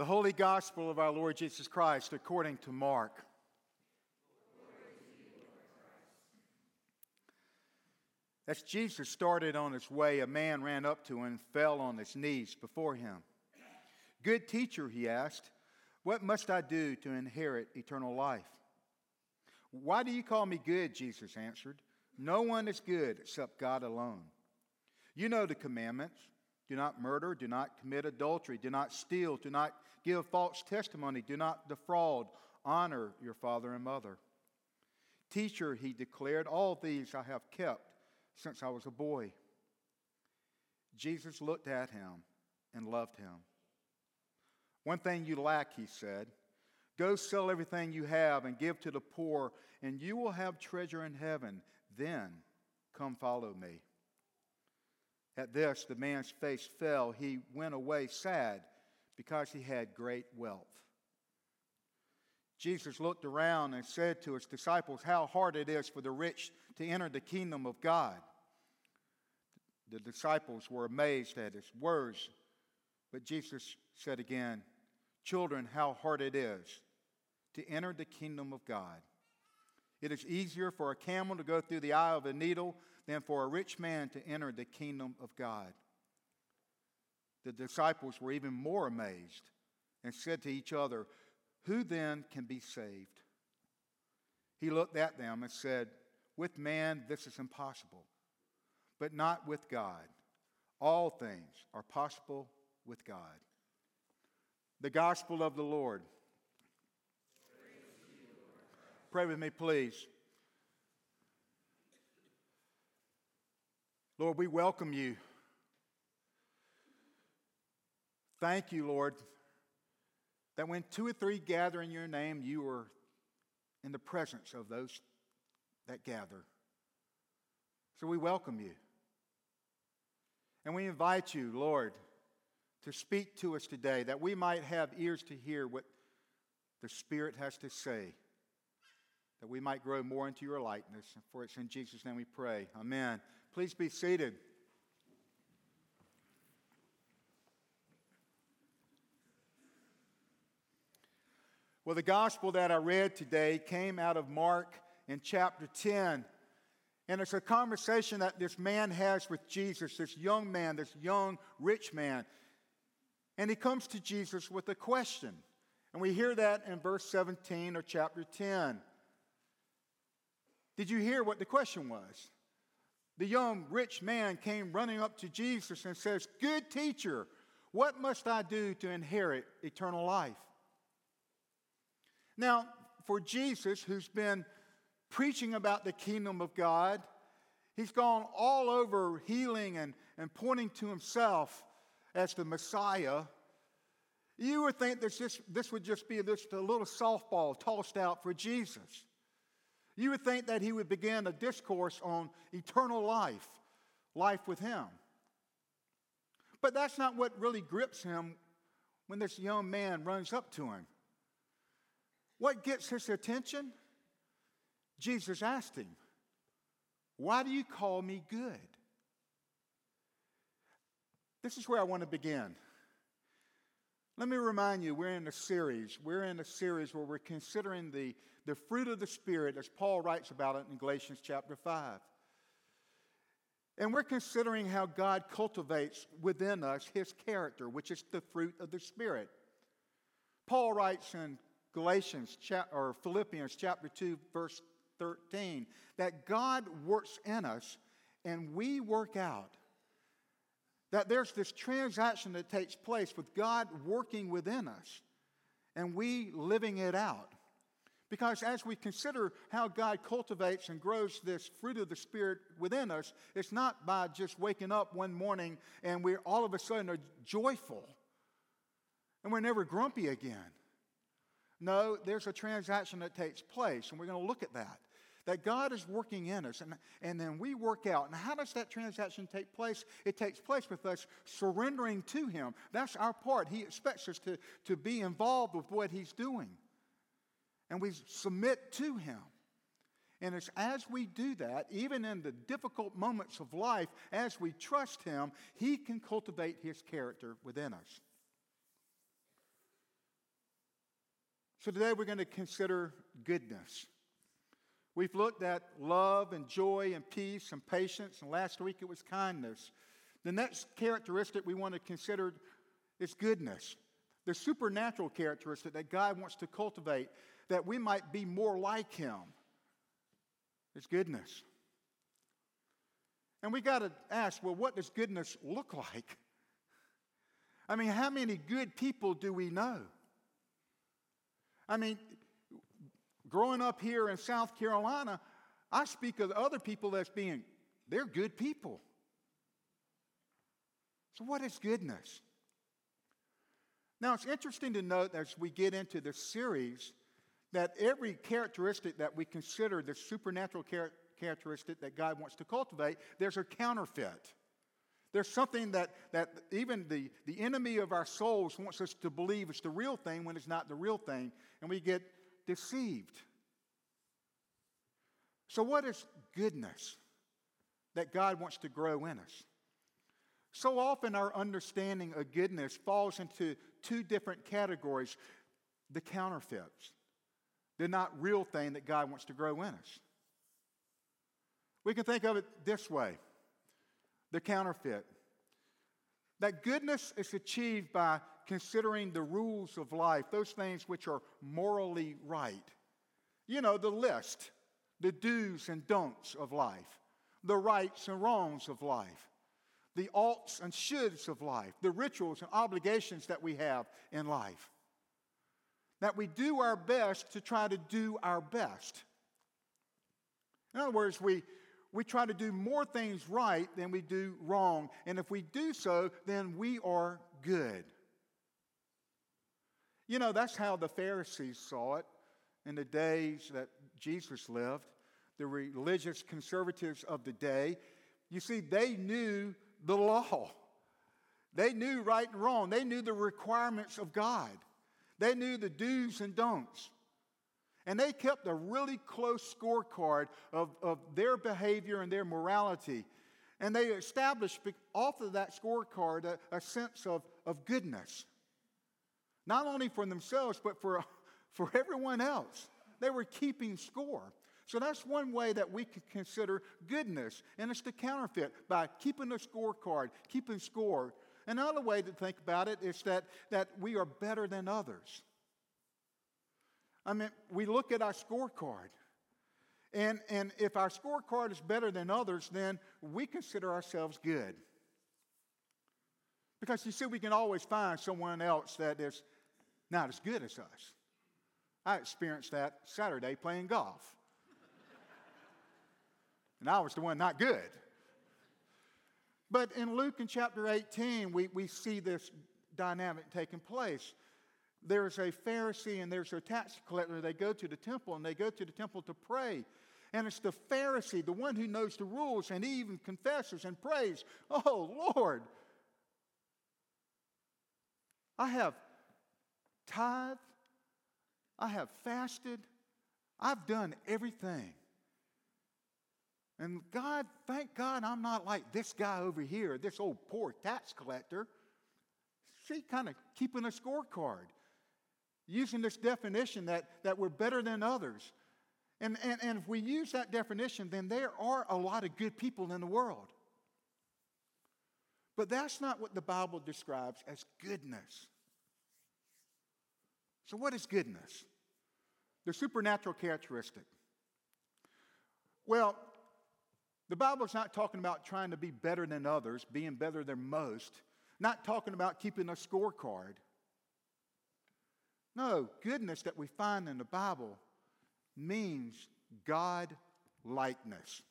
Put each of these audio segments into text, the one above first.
The Holy Gospel of our Lord Jesus Christ according to Mark. As Jesus started on his way, a man ran up to him and fell on his knees before him. Good teacher, he asked, what must I do to inherit eternal life? Why do you call me good? Jesus answered. No one is good except God alone. You know the commandments do not murder, do not commit adultery, do not steal, do not give false testimony, do not defraud, honor your father and mother. Teacher, he declared, all these I have kept since I was a boy. Jesus looked at him and loved him. One thing you lack, he said. Go sell everything you have and give to the poor, and you will have treasure in heaven. Then come follow me. At this, the man's face fell. He went away sad because he had great wealth. Jesus looked around and said to his disciples, How hard it is for the rich to enter the kingdom of God. The disciples were amazed at his words, but Jesus said again, Children, how hard it is to enter the kingdom of God. It is easier for a camel to go through the eye of a needle than for a rich man to enter the kingdom of God. The disciples were even more amazed and said to each other, Who then can be saved? He looked at them and said, With man this is impossible, but not with God. All things are possible with God. The gospel of the Lord. Pray with me, please. Lord, we welcome you. Thank you, Lord, that when two or three gather in your name, you are in the presence of those that gather. So we welcome you. And we invite you, Lord, to speak to us today that we might have ears to hear what the Spirit has to say that we might grow more into your likeness. For it's in Jesus' name we pray. Amen. Please be seated. Well, the gospel that I read today came out of Mark in chapter 10. And it's a conversation that this man has with Jesus, this young man, this young rich man. And he comes to Jesus with a question. And we hear that in verse 17 of chapter 10. Did you hear what the question was? The young rich man came running up to Jesus and says, Good teacher, what must I do to inherit eternal life? Now, for Jesus, who's been preaching about the kingdom of God, he's gone all over healing and, and pointing to himself as the Messiah. You would think this, this would just be just a little softball tossed out for Jesus. You would think that he would begin a discourse on eternal life, life with him. But that's not what really grips him when this young man runs up to him. What gets his attention? Jesus asked him, Why do you call me good? This is where I want to begin. Let me remind you, we're in a series. We're in a series where we're considering the, the fruit of the Spirit, as Paul writes about it in Galatians chapter 5. And we're considering how God cultivates within us his character, which is the fruit of the Spirit. Paul writes in Galatians or Philippians chapter 2 verse 13 that God works in us and we work out that there's this transaction that takes place with God working within us and we living it out. Because as we consider how God cultivates and grows this fruit of the Spirit within us, it's not by just waking up one morning and we're all of a sudden are joyful and we're never grumpy again. No, there's a transaction that takes place, and we're going to look at that that God is working in us, and, and then we work out. And how does that transaction take place? It takes place with us surrendering to Him. That's our part. He expects us to, to be involved with what He's doing, and we submit to Him. And it's as we do that, even in the difficult moments of life, as we trust Him, He can cultivate His character within us. So today we're going to consider goodness. We've looked at love and joy and peace and patience, and last week it was kindness. The next characteristic we want to consider is goodness, the supernatural characteristic that God wants to cultivate that we might be more like Him. Is goodness. And we got to ask well, what does goodness look like? I mean, how many good people do we know? I mean, growing up here in South Carolina, I speak of other people as being, they're good people. So, what is goodness? Now, it's interesting to note as we get into this series that every characteristic that we consider the supernatural char- characteristic that God wants to cultivate, there's a counterfeit. There's something that, that even the, the enemy of our souls wants us to believe is the real thing when it's not the real thing, and we get deceived. So, what is goodness that God wants to grow in us? So often, our understanding of goodness falls into two different categories the counterfeits. They're not real thing that God wants to grow in us. We can think of it this way the counterfeit. That goodness is achieved by considering the rules of life, those things which are morally right. You know, the list, the do's and don'ts of life, the rights and wrongs of life, the oughts and shoulds of life, the rituals and obligations that we have in life. That we do our best to try to do our best. In other words, we, we try to do more things right than we do wrong. And if we do so, then we are good. You know, that's how the Pharisees saw it in the days that Jesus lived, the religious conservatives of the day. You see, they knew the law, they knew right and wrong, they knew the requirements of God, they knew the do's and don'ts. And they kept a really close scorecard of, of their behavior and their morality. And they established off of that scorecard a, a sense of, of goodness, not only for themselves, but for, for everyone else. They were keeping score. So that's one way that we could consider goodness, and it's the counterfeit by keeping a scorecard, keeping score. Another way to think about it is that, that we are better than others. I mean, we look at our scorecard. And, and if our scorecard is better than others, then we consider ourselves good. Because you see, we can always find someone else that is not as good as us. I experienced that Saturday playing golf. and I was the one not good. But in Luke in chapter 18, we, we see this dynamic taking place there's a Pharisee and there's a tax collector. They go to the temple and they go to the temple to pray. And it's the Pharisee, the one who knows the rules, and he even confesses and prays, Oh, Lord, I have tithed, I have fasted, I've done everything. And God, thank God I'm not like this guy over here, this old poor tax collector. She kind of keeping a scorecard using this definition that, that we're better than others. And, and, and if we use that definition, then there are a lot of good people in the world. But that's not what the Bible describes as goodness. So, what is goodness? The supernatural characteristic. Well, the Bible's not talking about trying to be better than others, being better than most, not talking about keeping a scorecard. No, goodness that we find in the Bible means God likeness.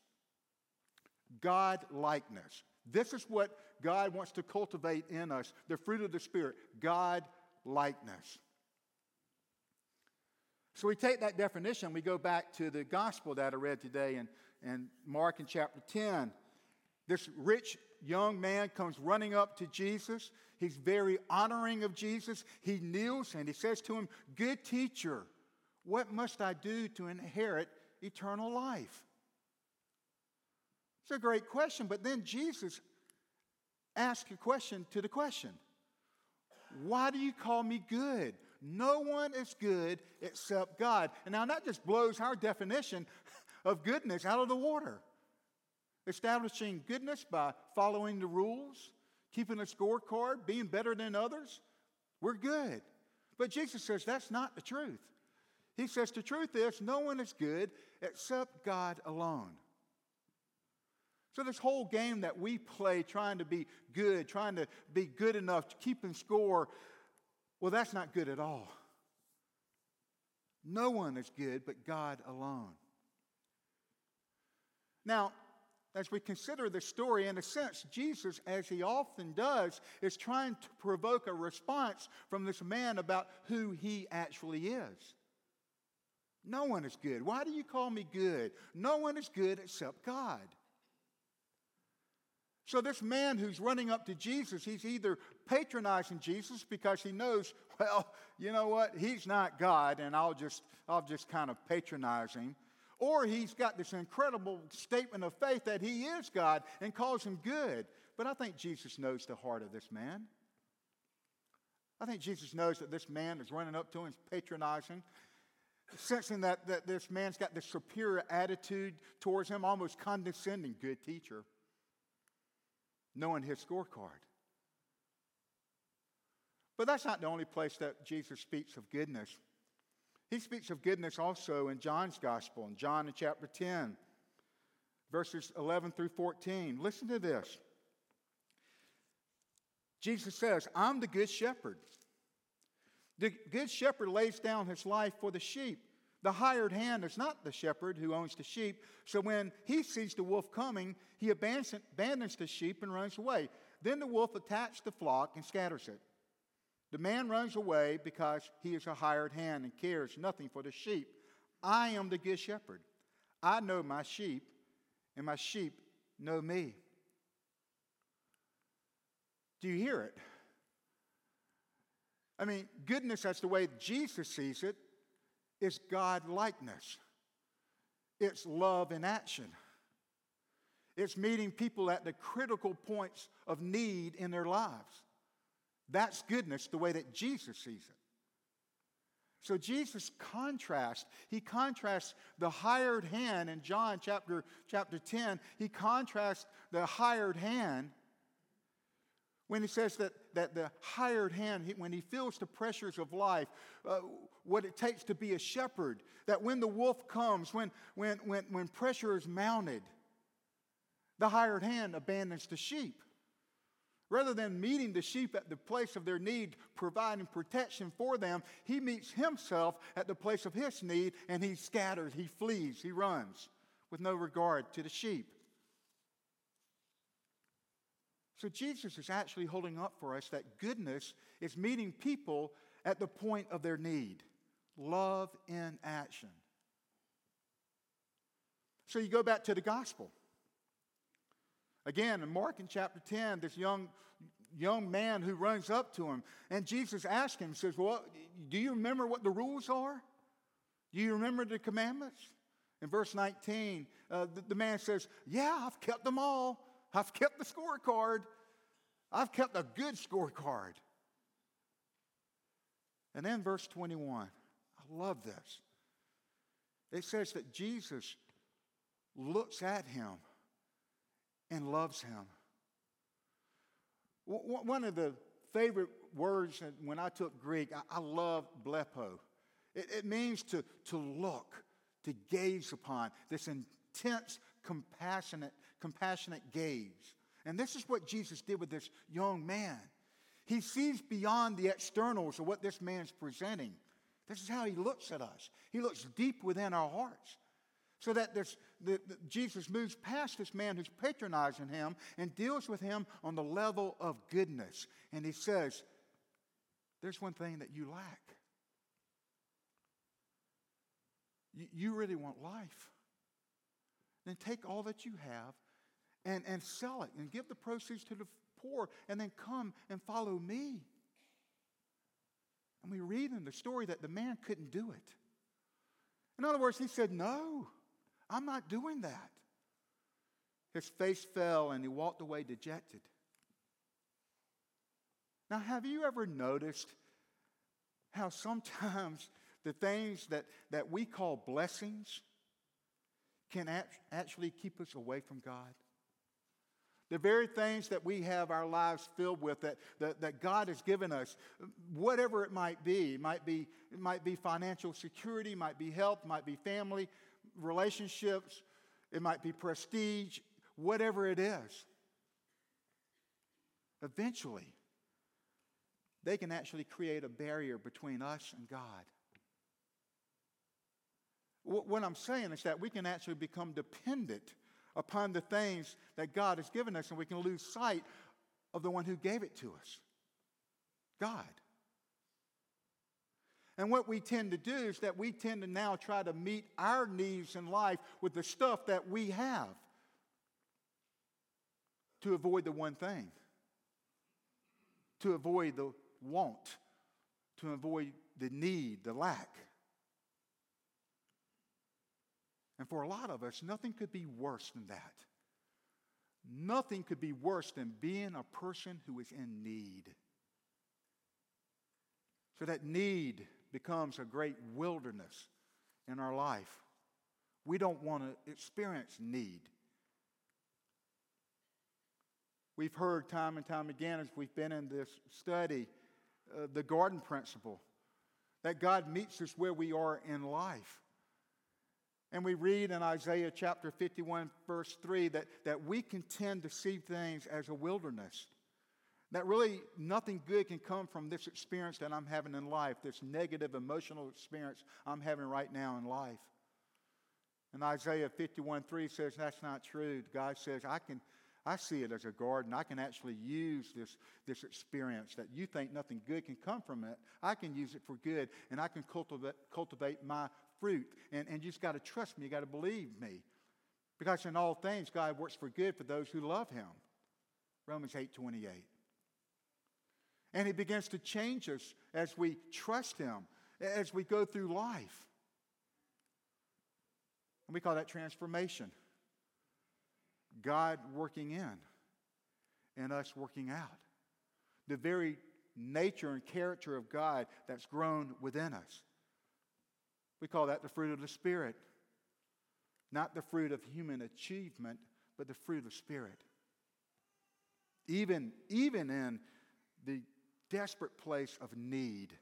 God likeness. This is what God wants to cultivate in us the fruit of the Spirit, God likeness. So we take that definition, we go back to the gospel that I read today in, in Mark in chapter 10. This rich young man comes running up to Jesus. He's very honoring of Jesus. He kneels and he says to him, Good teacher, what must I do to inherit eternal life? It's a great question, but then Jesus asks a question to the question Why do you call me good? No one is good except God. And now that just blows our definition of goodness out of the water. Establishing goodness by following the rules, keeping a scorecard, being better than others, we're good. But Jesus says that's not the truth. He says the truth is no one is good except God alone. So, this whole game that we play trying to be good, trying to be good enough, keeping score, well, that's not good at all. No one is good but God alone. Now, as we consider this story, in a sense, Jesus, as he often does, is trying to provoke a response from this man about who he actually is. No one is good. Why do you call me good? No one is good except God. So, this man who's running up to Jesus, he's either patronizing Jesus because he knows, well, you know what, he's not God, and I'll just, I'll just kind of patronize him. Or he's got this incredible statement of faith that he is God and calls him good. But I think Jesus knows the heart of this man. I think Jesus knows that this man is running up to him, patronizing, sensing that, that this man's got this superior attitude towards him, almost condescending, good teacher knowing his scorecard. But that's not the only place that Jesus speaks of goodness. He speaks of goodness also in John's gospel, in John in chapter 10, verses 11 through 14. Listen to this. Jesus says, I'm the good shepherd. The good shepherd lays down his life for the sheep. The hired hand is not the shepherd who owns the sheep. So when he sees the wolf coming, he abandons the sheep and runs away. Then the wolf attacks the flock and scatters it. The man runs away because he is a hired hand and cares nothing for the sheep. I am the good shepherd. I know my sheep, and my sheep know me. Do you hear it? I mean, goodness, that's the way Jesus sees it, is God likeness, it's love in action. It's meeting people at the critical points of need in their lives. That's goodness the way that Jesus sees it. So Jesus contrasts, he contrasts the hired hand in John chapter, chapter 10, he contrasts the hired hand when he says that, that the hired hand, when he feels the pressures of life, uh, what it takes to be a shepherd, that when the wolf comes, when, when, when, when pressure is mounted, the hired hand abandons the sheep. Rather than meeting the sheep at the place of their need, providing protection for them, he meets himself at the place of his need and he scatters, he flees, he runs with no regard to the sheep. So Jesus is actually holding up for us that goodness is meeting people at the point of their need. Love in action. So you go back to the gospel. Again, in Mark in chapter 10, this young, young man who runs up to him, and Jesus asks him, says, Well, do you remember what the rules are? Do you remember the commandments? In verse 19, uh, the, the man says, Yeah, I've kept them all. I've kept the scorecard. I've kept a good scorecard. And then verse 21, I love this. It says that Jesus looks at him and loves him. One of the favorite words when I took Greek, I love blepo. It, means to, to look, to gaze upon, this intense, compassionate compassionate gaze. And this is what Jesus did with this young man. He sees beyond the externals of what this man's presenting. This is how he looks at us. He looks deep within our hearts. So that this, the, the, Jesus moves past this man who's patronizing him and deals with him on the level of goodness. And he says, There's one thing that you lack. You, you really want life. Then take all that you have and, and sell it and give the proceeds to the poor and then come and follow me. And we read in the story that the man couldn't do it. In other words, he said, No, I'm not doing that. His face fell and he walked away dejected. Now, have you ever noticed how sometimes the things that, that we call blessings can act, actually keep us away from God? The very things that we have our lives filled with that, that, that God has given us, whatever it might be, it might be, it might be financial security, might be health, might be family, relationships, it might be prestige, whatever it is. Eventually, they can actually create a barrier between us and God. What I'm saying is that we can actually become dependent upon the things that God has given us, and we can lose sight of the one who gave it to us God. And what we tend to do is that we tend to now try to meet our needs in life with the stuff that we have to avoid the one thing, to avoid the want, to avoid the need, the lack. And for a lot of us, nothing could be worse than that. Nothing could be worse than being a person who is in need. So that need becomes a great wilderness in our life. We don't want to experience need. We've heard time and time again as we've been in this study uh, the garden principle that God meets us where we are in life. And we read in Isaiah chapter 51, verse 3, that, that we can tend to see things as a wilderness. That really nothing good can come from this experience that I'm having in life, this negative emotional experience I'm having right now in life. And Isaiah 51, 3 says that's not true. God says, I can, I see it as a garden. I can actually use this, this experience that you think nothing good can come from it. I can use it for good, and I can cultivate, cultivate my fruit. And, and you just got to trust me. You got to believe me. Because in all things, God works for good for those who love him. Romans 8 28. And he begins to change us as we trust him, as we go through life. And we call that transformation. God working in and us working out. The very nature and character of God that's grown within us. We call that the fruit of the Spirit. Not the fruit of human achievement, but the fruit of the Spirit. Even, even in the desperate place of need,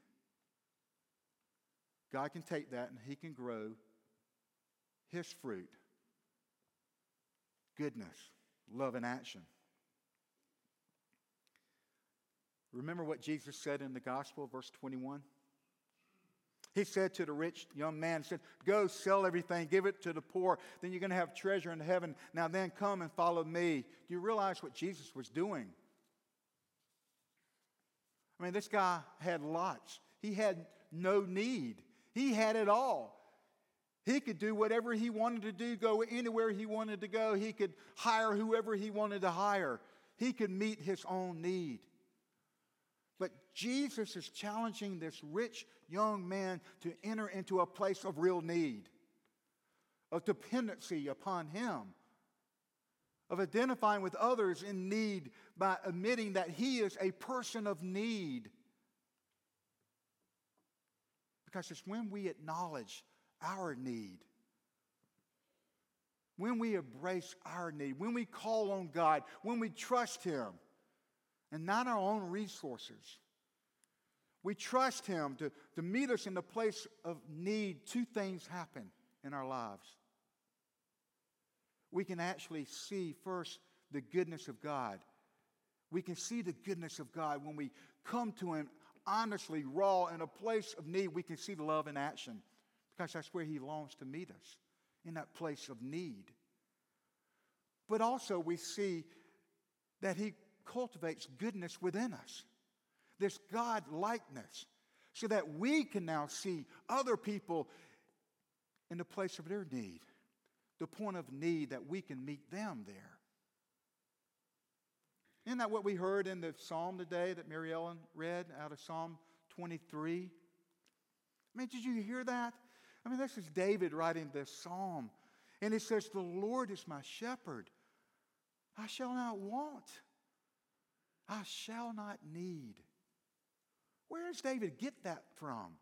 God can take that and He can grow His fruit goodness, love, and action. Remember what Jesus said in the gospel, verse 21? He said to the rich young man, said, Go sell everything, give it to the poor, then you're going to have treasure in heaven. Now then come and follow me. Do you realize what Jesus was doing? I mean, this guy had lots. He had no need. He had it all. He could do whatever he wanted to do, go anywhere he wanted to go. He could hire whoever he wanted to hire. He could meet his own need. But Jesus is challenging this rich young man to enter into a place of real need, of dependency upon him, of identifying with others in need by admitting that he is a person of need. Because it's when we acknowledge our need. When we embrace our need, when we call on God, when we trust Him and not our own resources, we trust Him to, to meet us in the place of need, two things happen in our lives. We can actually see first the goodness of God. We can see the goodness of God when we come to Him honestly, raw, in a place of need. We can see the love in action because that's where He longs to meet us, in that place of need. But also, we see that He cultivates goodness within us, this God likeness, so that we can now see other people in the place of their need, the point of need that we can meet them there. Isn't that what we heard in the psalm today that Mary Ellen read out of Psalm 23? I mean, did you hear that? I mean, this is David writing this psalm. And he says, The Lord is my shepherd. I shall not want. I shall not need. Where does David get that from?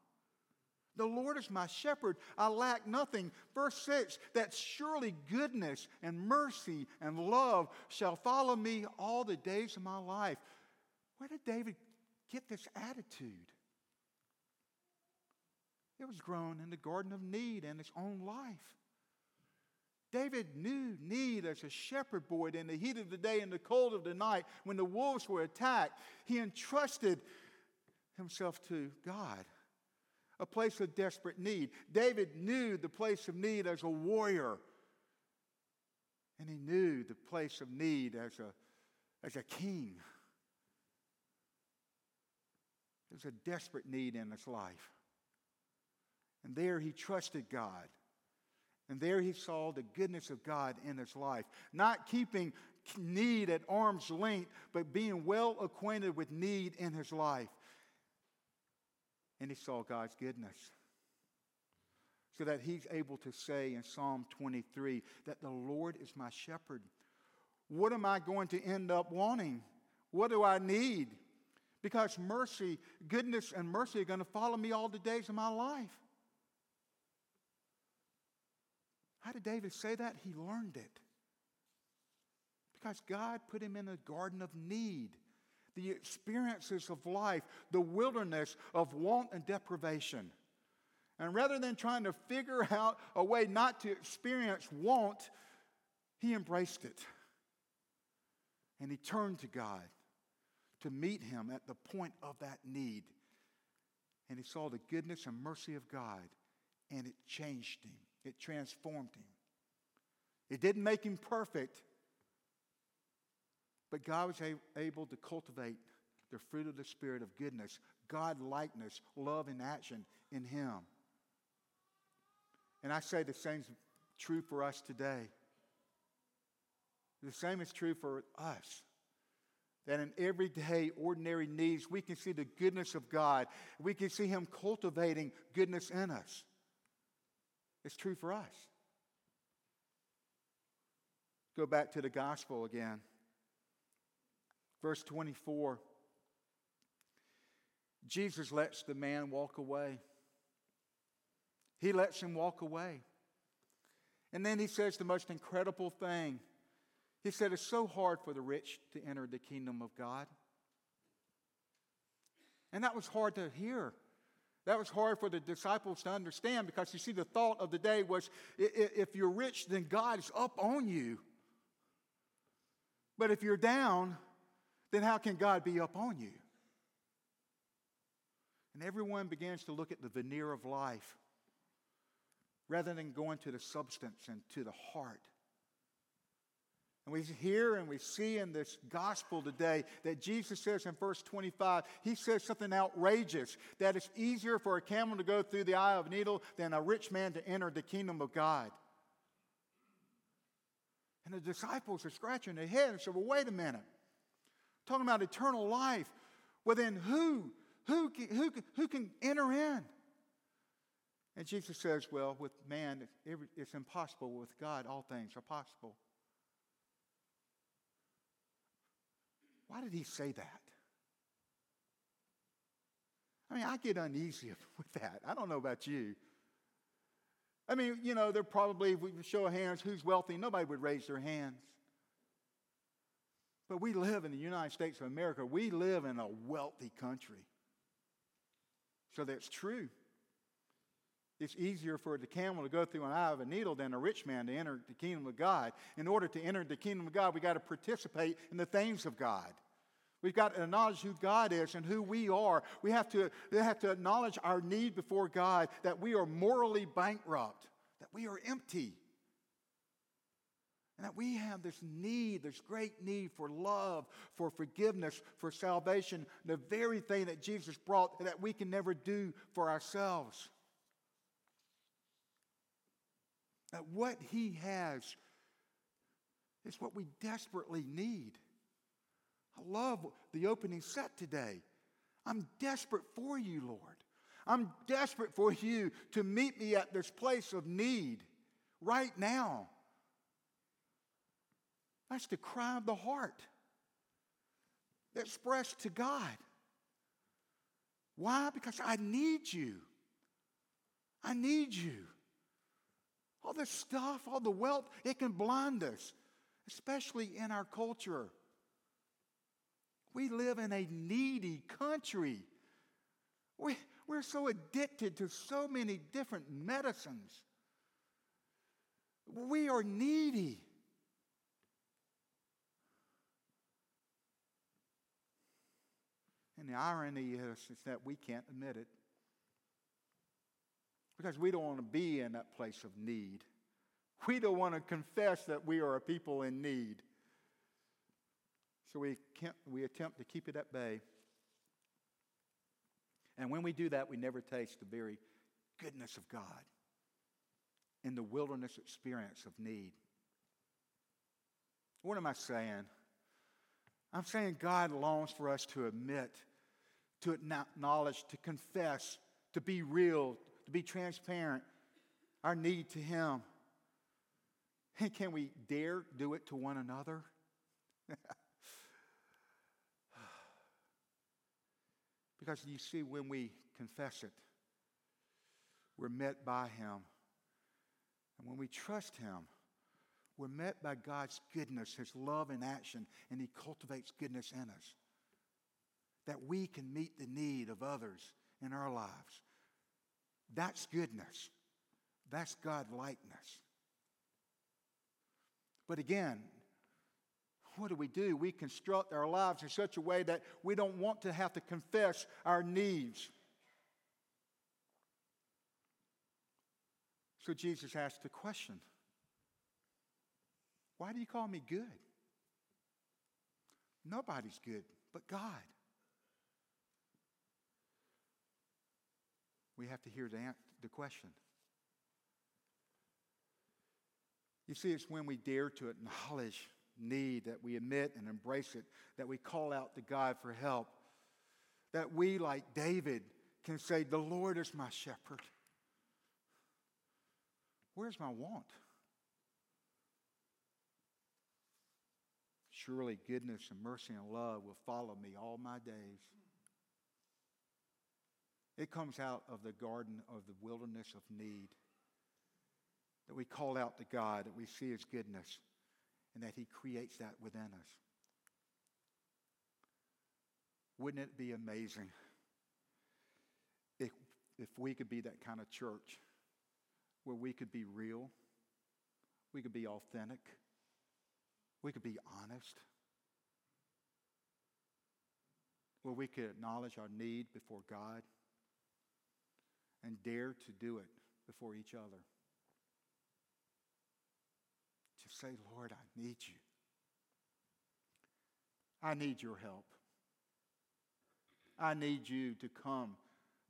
The Lord is my shepherd, I lack nothing. Verse 6 that surely goodness and mercy and love shall follow me all the days of my life. Where did David get this attitude? It was grown in the Garden of Need in his own life. David knew need as a shepherd boy in the heat of the day and the cold of the night when the wolves were attacked. He entrusted himself to God, a place of desperate need. David knew the place of need as a warrior, and he knew the place of need as a, as a king. Was a desperate need in his life. And there he trusted God. And there he saw the goodness of God in his life. Not keeping need at arm's length, but being well acquainted with need in his life. And he saw God's goodness. So that he's able to say in Psalm 23 that the Lord is my shepherd. What am I going to end up wanting? What do I need? Because mercy, goodness, and mercy are going to follow me all the days of my life. How did David say that? He learned it. Because God put him in a garden of need. The experiences of life, the wilderness of want and deprivation. And rather than trying to figure out a way not to experience want, he embraced it. And he turned to God to meet him at the point of that need. And he saw the goodness and mercy of God, and it changed him. It transformed him. It didn't make him perfect, but God was able to cultivate the fruit of the Spirit of goodness, God likeness, love in action in him. And I say the same is true for us today. The same is true for us. That in everyday, ordinary needs, we can see the goodness of God. We can see Him cultivating goodness in us. It's true for us. Go back to the gospel again. Verse 24. Jesus lets the man walk away. He lets him walk away. And then he says the most incredible thing. He said, It's so hard for the rich to enter the kingdom of God. And that was hard to hear. That was hard for the disciples to understand because you see, the thought of the day was if you're rich, then God is up on you. But if you're down, then how can God be up on you? And everyone begins to look at the veneer of life rather than going to the substance and to the heart. And we hear and we see in this gospel today that Jesus says in verse 25, he says something outrageous that it's easier for a camel to go through the eye of a needle than a rich man to enter the kingdom of God. And the disciples are scratching their heads and say, Well, wait a minute. talking about eternal life. Well, then who, who, who, who can enter in? And Jesus says, Well, with man, it's impossible. With God, all things are possible. Why did he say that? I mean, I get uneasy with that. I don't know about you. I mean, you know, they're probably, if we show hands, who's wealthy, nobody would raise their hands. But we live in the United States of America. We live in a wealthy country. So that's true. It's easier for the camel to go through an eye of a needle than a rich man to enter the kingdom of God. In order to enter the kingdom of God, we got to participate in the things of God. We've got to acknowledge who God is and who we are. We have to, we have to acknowledge our need before God that we are morally bankrupt, that we are empty, and that we have this need, this great need for love, for forgiveness, for salvation, the very thing that Jesus brought that we can never do for ourselves. That what He has is what we desperately need. I love the opening set today. I'm desperate for you, Lord. I'm desperate for you to meet me at this place of need right now. That's the cry of the heart expressed to God. Why? Because I need you. I need you. All this stuff, all the wealth, it can blind us, especially in our culture. We live in a needy country. We, we're so addicted to so many different medicines. We are needy. And the irony is, is that we can't admit it. Because we don't want to be in that place of need. We don't want to confess that we are a people in need. So we, we attempt to keep it at bay. And when we do that, we never taste the very goodness of God in the wilderness experience of need. What am I saying? I'm saying God longs for us to admit, to acknowledge, to confess, to be real, to be transparent, our need to Him. And can we dare do it to one another? because you see, when we confess it, we're met by Him. And when we trust Him, we're met by God's goodness, His love in action, and He cultivates goodness in us. That we can meet the need of others in our lives. That's goodness. That's God likeness. But again, what do we do? We construct our lives in such a way that we don't want to have to confess our needs. So Jesus asked the question Why do you call me good? Nobody's good but God. We have to hear the, the question. You see, it's when we dare to acknowledge need, that we admit and embrace it, that we call out to God for help, that we, like David, can say, The Lord is my shepherd. Where's my want? Surely goodness and mercy and love will follow me all my days. It comes out of the garden of the wilderness of need that we call out to God, that we see His goodness, and that He creates that within us. Wouldn't it be amazing if, if we could be that kind of church where we could be real, we could be authentic, we could be honest, where we could acknowledge our need before God and dare to do it before each other? To say, Lord, I need you. I need your help. I need you to come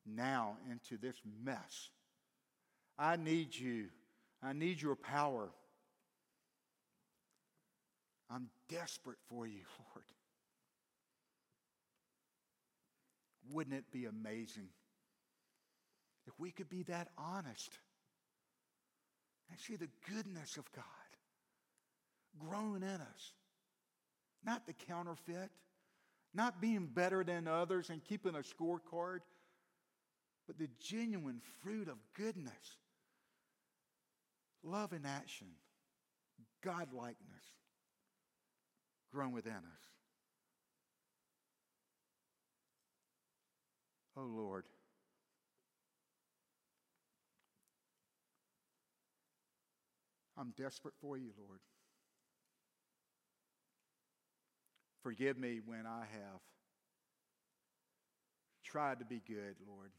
now into this mess. I need you. I need your power. I'm desperate for you, Lord. Wouldn't it be amazing if we could be that honest and see the goodness of God growing in us, not the counterfeit, not being better than others and keeping a scorecard, but the genuine fruit of goodness, love in action, God likeness grown within us. Oh Lord. I'm desperate for you, Lord. Forgive me when I have tried to be good, Lord.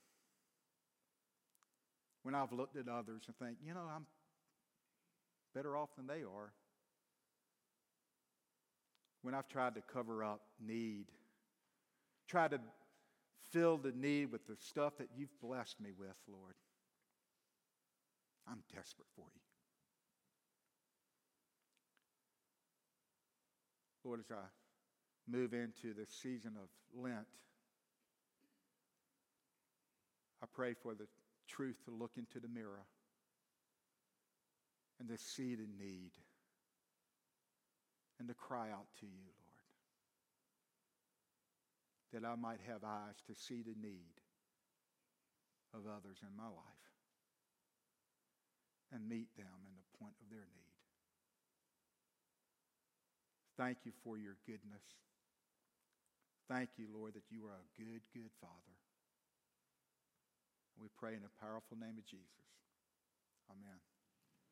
When I've looked at others and think, you know, I'm better off than they are. When I've tried to cover up need, tried to fill the need with the stuff that you've blessed me with, Lord. I'm desperate for you. Lord, as I move into the season of Lent, I pray for the truth to look into the mirror and to see the need and to cry out to you, Lord, that I might have eyes to see the need of others in my life and meet them in the point of their need. Thank you for your goodness. Thank you, Lord, that you are a good, good Father. We pray in the powerful name of Jesus. Amen.